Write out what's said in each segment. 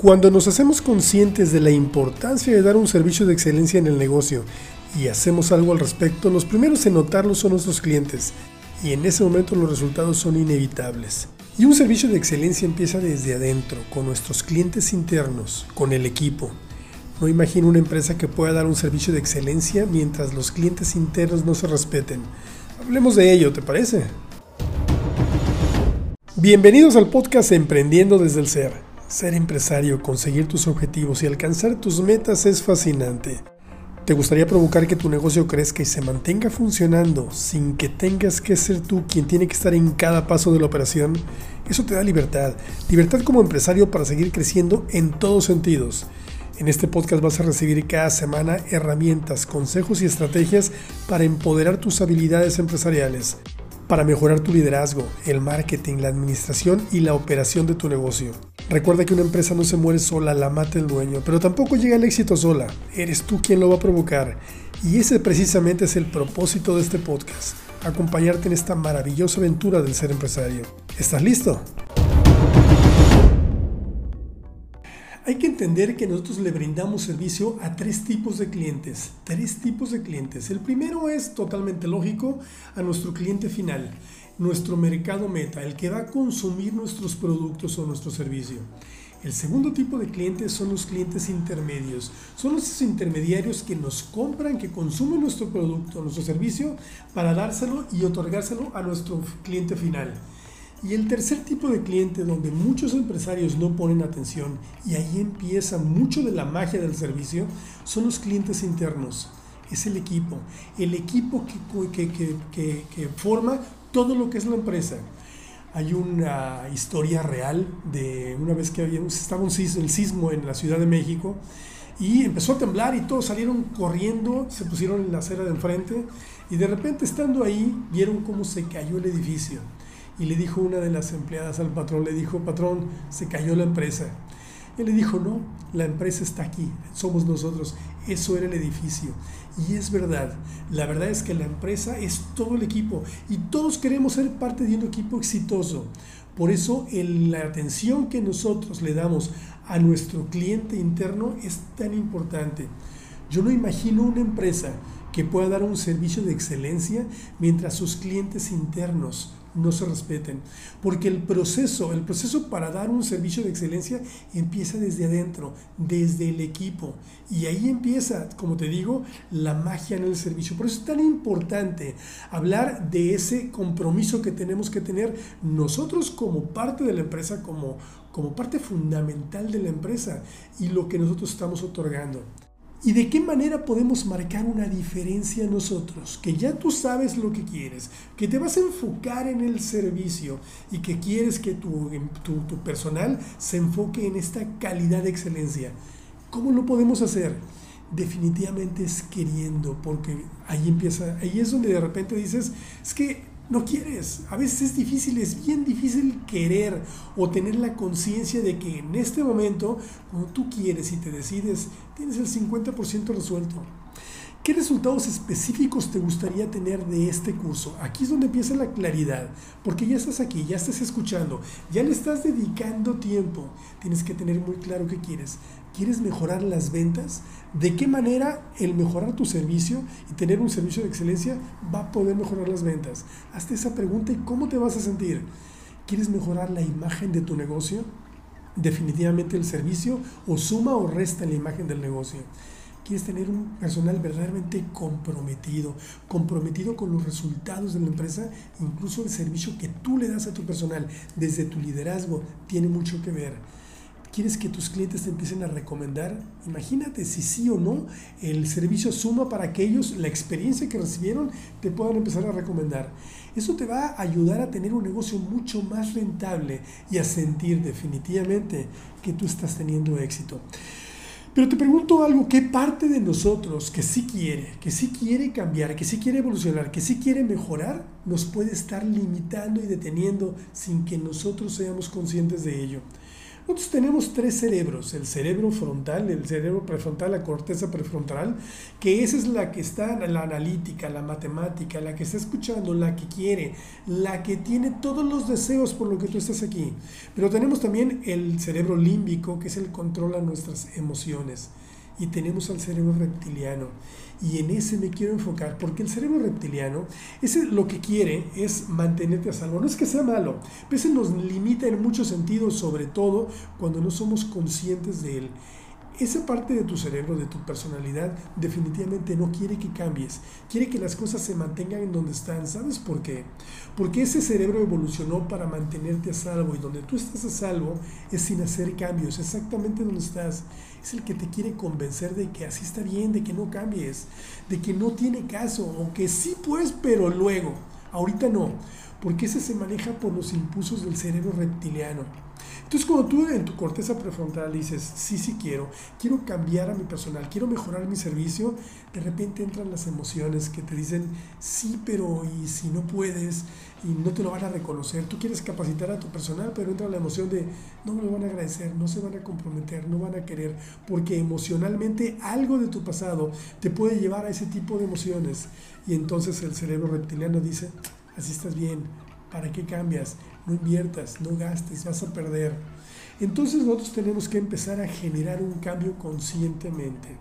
Cuando nos hacemos conscientes de la importancia de dar un servicio de excelencia en el negocio y hacemos algo al respecto, los primeros en notarlo son nuestros clientes y en ese momento los resultados son inevitables. Y un servicio de excelencia empieza desde adentro, con nuestros clientes internos, con el equipo. No imagino una empresa que pueda dar un servicio de excelencia mientras los clientes internos no se respeten. Hablemos de ello, ¿te parece? Bienvenidos al podcast Emprendiendo desde el Ser. Ser empresario, conseguir tus objetivos y alcanzar tus metas es fascinante. ¿Te gustaría provocar que tu negocio crezca y se mantenga funcionando sin que tengas que ser tú quien tiene que estar en cada paso de la operación? Eso te da libertad, libertad como empresario para seguir creciendo en todos sentidos. En este podcast vas a recibir cada semana herramientas, consejos y estrategias para empoderar tus habilidades empresariales, para mejorar tu liderazgo, el marketing, la administración y la operación de tu negocio. Recuerda que una empresa no se muere sola, la mata el dueño, pero tampoco llega al éxito sola. Eres tú quien lo va a provocar. Y ese precisamente es el propósito de este podcast, acompañarte en esta maravillosa aventura del ser empresario. ¿Estás listo? Hay que entender que nosotros le brindamos servicio a tres tipos de clientes. Tres tipos de clientes. El primero es totalmente lógico a nuestro cliente final nuestro mercado meta, el que va a consumir nuestros productos o nuestro servicio. El segundo tipo de clientes son los clientes intermedios. Son los intermediarios que nos compran, que consumen nuestro producto, nuestro servicio, para dárselo y otorgárselo a nuestro cliente final. Y el tercer tipo de cliente donde muchos empresarios no ponen atención y ahí empieza mucho de la magia del servicio son los clientes internos. Es el equipo, el equipo que, que, que, que forma todo lo que es la empresa. Hay una historia real de una vez que había, estaba un sismo, el sismo en la Ciudad de México y empezó a temblar y todos salieron corriendo, se pusieron en la acera de enfrente y de repente estando ahí vieron cómo se cayó el edificio. Y le dijo una de las empleadas al patrón, le dijo, patrón, se cayó la empresa. Él le dijo, no, la empresa está aquí, somos nosotros. Eso era el edificio. Y es verdad, la verdad es que la empresa es todo el equipo y todos queremos ser parte de un equipo exitoso. Por eso la atención que nosotros le damos a nuestro cliente interno es tan importante. Yo no imagino una empresa que pueda dar un servicio de excelencia mientras sus clientes internos no se respeten. Porque el proceso, el proceso para dar un servicio de excelencia empieza desde adentro, desde el equipo. Y ahí empieza, como te digo, la magia en el servicio. Por eso es tan importante hablar de ese compromiso que tenemos que tener nosotros como parte de la empresa, como, como parte fundamental de la empresa y lo que nosotros estamos otorgando. ¿Y de qué manera podemos marcar una diferencia nosotros? Que ya tú sabes lo que quieres, que te vas a enfocar en el servicio y que quieres que tu, tu, personal se enfoque en esta calidad de excelencia. ¿Cómo lo podemos hacer? Definitivamente es queriendo, porque ahí empieza, ahí es donde de repente dices, es que no quieres. A veces es difícil, es bien difícil querer o tener la conciencia de que en este momento, cuando tú quieres y te decides, tienes el 50% resuelto. ¿Qué resultados específicos te gustaría tener de este curso? Aquí es donde empieza la claridad, porque ya estás aquí, ya estás escuchando, ya le estás dedicando tiempo. Tienes que tener muy claro qué quieres. ¿Quieres mejorar las ventas? ¿De qué manera el mejorar tu servicio y tener un servicio de excelencia va a poder mejorar las ventas? Hazte esa pregunta y cómo te vas a sentir. ¿Quieres mejorar la imagen de tu negocio? Definitivamente el servicio o suma o resta en la imagen del negocio quieres tener un personal verdaderamente comprometido, comprometido con los resultados de la empresa, incluso el servicio que tú le das a tu personal desde tu liderazgo tiene mucho que ver. ¿Quieres que tus clientes te empiecen a recomendar? Imagínate si sí o no el servicio suma para que ellos, la experiencia que recibieron, te puedan empezar a recomendar. Eso te va a ayudar a tener un negocio mucho más rentable y a sentir definitivamente que tú estás teniendo éxito. Pero te pregunto algo, ¿qué parte de nosotros que sí quiere, que sí quiere cambiar, que sí quiere evolucionar, que sí quiere mejorar, nos puede estar limitando y deteniendo sin que nosotros seamos conscientes de ello? Nosotros tenemos tres cerebros, el cerebro frontal, el cerebro prefrontal, la corteza prefrontal, que esa es la que está, la analítica, la matemática, la que está escuchando, la que quiere, la que tiene todos los deseos por lo que tú estás aquí. Pero tenemos también el cerebro límbico, que es el control a nuestras emociones. Y tenemos al cerebro reptiliano y en ese me quiero enfocar, porque el cerebro reptiliano, ese lo que quiere es mantenerte a salvo. No es que sea malo, pero ese nos limita en muchos sentidos, sobre todo cuando no somos conscientes de él esa parte de tu cerebro, de tu personalidad, definitivamente no quiere que cambies. Quiere que las cosas se mantengan en donde están. ¿Sabes por qué? Porque ese cerebro evolucionó para mantenerte a salvo y donde tú estás a salvo es sin hacer cambios, exactamente donde estás. Es el que te quiere convencer de que así está bien, de que no cambies, de que no tiene caso, o que sí pues, pero luego. Ahorita no, porque ese se maneja por los impulsos del cerebro reptiliano. Entonces, cuando tú en tu corteza prefrontal dices, sí, sí quiero, quiero cambiar a mi personal, quiero mejorar mi servicio, de repente entran las emociones que te dicen, sí, pero y si no puedes y no te lo van a reconocer, tú quieres capacitar a tu personal, pero entra la emoción de, no me lo van a agradecer, no se van a comprometer, no van a querer, porque emocionalmente algo de tu pasado te puede llevar a ese tipo de emociones. Y entonces el cerebro reptiliano dice, así estás bien, ¿para qué cambias? no inviertas, no gastes, vas a perder. Entonces nosotros tenemos que empezar a generar un cambio conscientemente.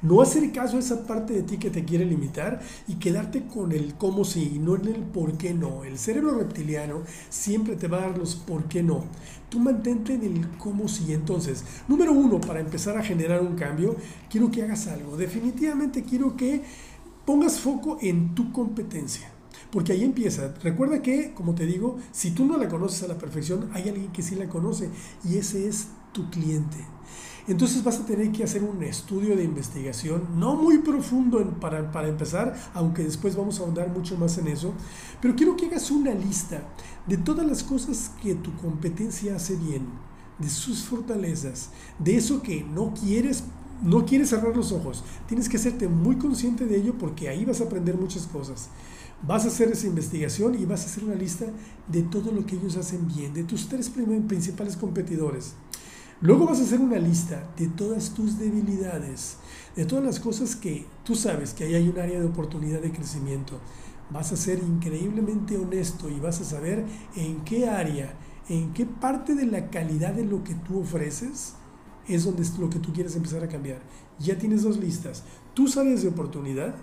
No hacer caso a esa parte de ti que te quiere limitar y quedarte con el cómo sí y no en el por qué no. El cerebro reptiliano siempre te va a dar los por qué no. Tú mantente en el cómo sí. Entonces, número uno, para empezar a generar un cambio, quiero que hagas algo. Definitivamente quiero que pongas foco en tu competencia. Porque ahí empieza. Recuerda que, como te digo, si tú no la conoces a la perfección, hay alguien que sí la conoce y ese es tu cliente. Entonces vas a tener que hacer un estudio de investigación, no muy profundo para, para, empezar, aunque después vamos a ahondar mucho más en eso, pero quiero que hagas una lista de todas las cosas que tu competencia hace bien, de sus fortalezas, de eso que no quieres. No quieres cerrar los ojos, tienes que hacerte muy consciente de ello porque ahí vas a aprender muchas cosas. Vas a hacer esa investigación y vas a hacer una lista de todo lo que ellos hacen bien, de tus tres principales competidores. Luego vas a hacer una lista de todas tus debilidades, de todas las cosas que tú sabes que ahí hay un área de oportunidad de crecimiento. Vas a ser increíblemente honesto y vas a saber en qué área, en qué parte de la calidad de lo que tú ofreces es donde es lo que tú quieres empezar a cambiar. Ya tienes dos listas, tus áreas de oportunidad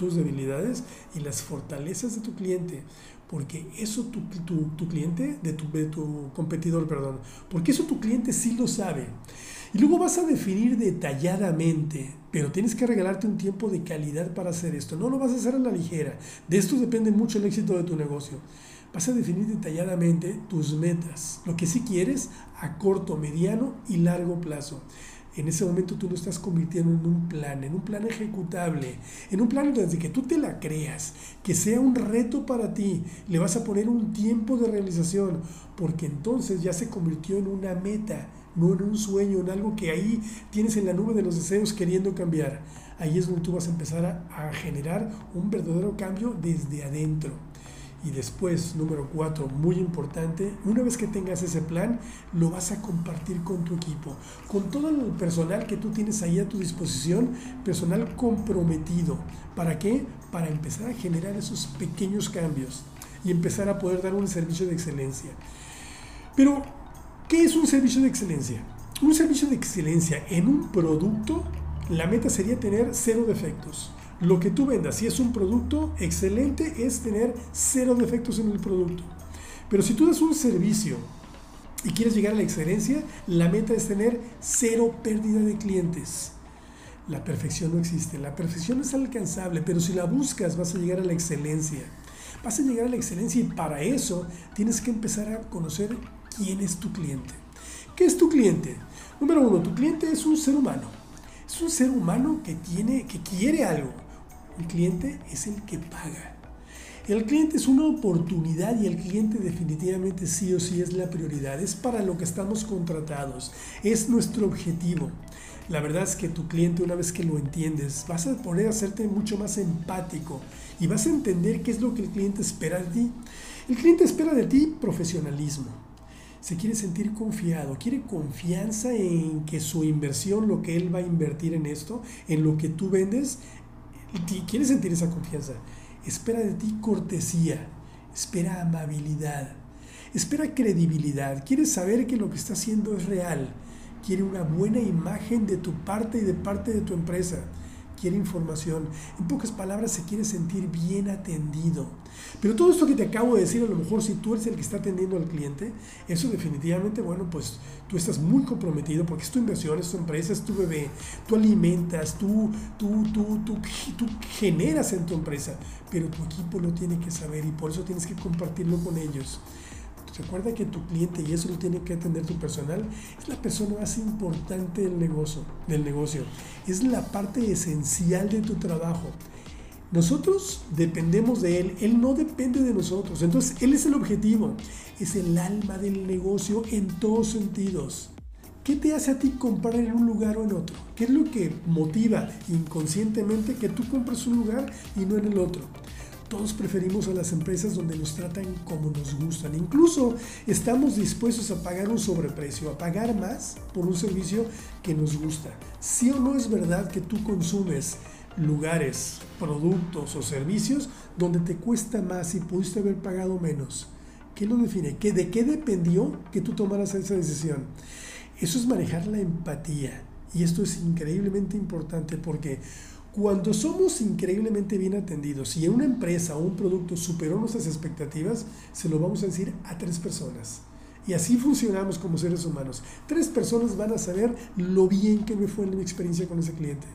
tus debilidades y las fortalezas de tu cliente. Porque eso tu, tu, cliente, de tu, de tu competidor, perdón, porque eso tu cliente sí lo sabe. Y luego vas a definir detalladamente, pero tienes que regalarte un tiempo de calidad para hacer esto. No lo vas a hacer a la ligera. De esto depende mucho el éxito de tu negocio. Vas a definir detalladamente tus metas, lo que sí quieres a corto, mediano y largo plazo en ese momento tú lo estás convirtiendo en un plan, en un plan ejecutable, en un plan desde que tú te la creas, que sea un reto para ti, le vas a poner un tiempo de realización, porque entonces ya se convirtió en una meta, no en un sueño, en algo que ahí tienes en la nube de los deseos queriendo cambiar. Ahí es donde tú vas a empezar a, a generar un verdadero cambio desde adentro. Y después, número cuatro, muy importante, una vez que tengas ese plan, lo vas a compartir con tu equipo, con todo el personal que tú tienes ahí a tu disposición, personal comprometido. ¿Para qué? Para empezar a generar esos pequeños cambios y empezar a poder dar un servicio de excelencia. Pero, ¿qué es un servicio de excelencia? Un servicio de excelencia en un producto, la meta sería tener cero defectos lo que tú vendas, si es un producto excelente, es tener cero defectos en el producto. Pero si tú das un servicio y quieres llegar a la excelencia, la meta es tener cero pérdida de clientes. La perfección no existe, la perfección es alcanzable, pero si la buscas vas a llegar a la excelencia. Vas a llegar a la excelencia y para eso tienes que empezar a conocer quién es tu cliente. ¿Qué es tu cliente? Número uno, tu cliente es un ser humano. Es un ser humano que tiene, que quiere algo el cliente es el que paga. El cliente es una oportunidad y el cliente definitivamente sí o sí es la prioridad. Es para lo que estamos contratados. Es nuestro objetivo. La verdad es que tu cliente una vez que lo entiendes vas a poder hacerte mucho más empático y vas a entender qué es lo que el cliente espera de ti. El cliente espera de ti profesionalismo. se quiere sentir confiado, quiere confianza en que su inversión, lo que él va a invertir en esto, en lo que tú vendes, quiere sentir esa confianza. Espera de ti cortesía, espera amabilidad, espera credibilidad, quiere saber que lo que está haciendo es real, quiere una buena imagen de tu parte y de parte de tu empresa quiere información. En pocas palabras, se quiere sentir bien atendido. Pero todo esto que te acabo de decir, a lo mejor si tú eres el que está atendiendo al cliente, eso definitivamente, bueno, pues tú estás muy comprometido porque es tu inversión, es tu empresa, es tu bebé. Tú alimentas, tú, tú, tú, tú, tú generas en tu empresa, pero tu equipo lo tiene que saber y por eso tienes que compartirlo con ellos. Recuerda que tu cliente, y eso lo tiene que atender tu personal, es la persona más importante del negocio, del negocio. Es la parte esencial de tu trabajo. Nosotros dependemos de él, él no depende de nosotros. Entonces, él es el objetivo, es el alma del negocio en todos sentidos. ¿Qué te hace a ti comprar en un lugar o en otro? ¿Qué es lo que motiva inconscientemente que tú compres un lugar y no en el otro? Todos preferimos a las empresas donde nos tratan como nos gustan. Incluso estamos dispuestos a pagar un sobreprecio, a pagar más por un servicio que nos gusta. ¿Sí o no es verdad que tú consumes lugares, productos o servicios donde te cuesta más y pudiste haber pagado menos? ¿Qué lo define? ¿Qué, ¿De qué dependió que tú tomaras esa decisión? Eso es manejar la empatía. Y esto es increíblemente importante porque cuando somos increíblemente bien atendidos y una empresa o un producto superó nuestras expectativas, se lo vamos a decir a tres personas. Y así funcionamos como seres humanos. Tres personas van a saber lo bien que me fue en mi experiencia con ese cliente.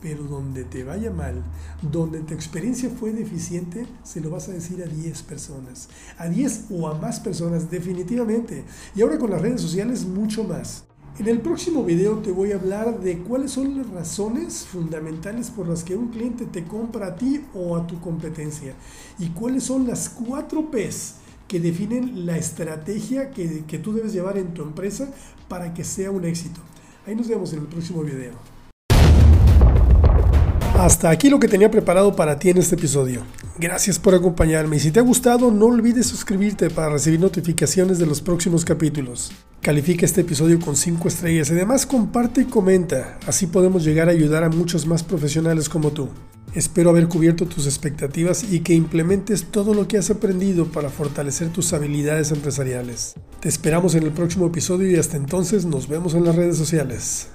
Pero donde te vaya mal, donde tu experiencia fue deficiente, se lo vas a decir a 10 personas. A 10 o a más personas, definitivamente. Y ahora con las redes sociales, mucho más. En el próximo video te voy a hablar de cuáles son las razones fundamentales por las que un cliente te compra a ti o a tu competencia y cuáles son las cuatro P's que definen la estrategia que, que tú debes llevar en tu empresa para que sea un éxito. Ahí nos vemos en el próximo video. Hasta aquí lo que tenía preparado para ti en este episodio. Gracias por acompañarme y si te ha gustado no olvides suscribirte para recibir notificaciones de los próximos capítulos. Califica este episodio con 5 estrellas y además comparte y comenta, así podemos llegar a ayudar a muchos más profesionales como tú. Espero haber cubierto tus expectativas y que implementes todo lo que has aprendido para fortalecer tus habilidades empresariales. Te esperamos en el próximo episodio y hasta entonces nos vemos en las redes sociales.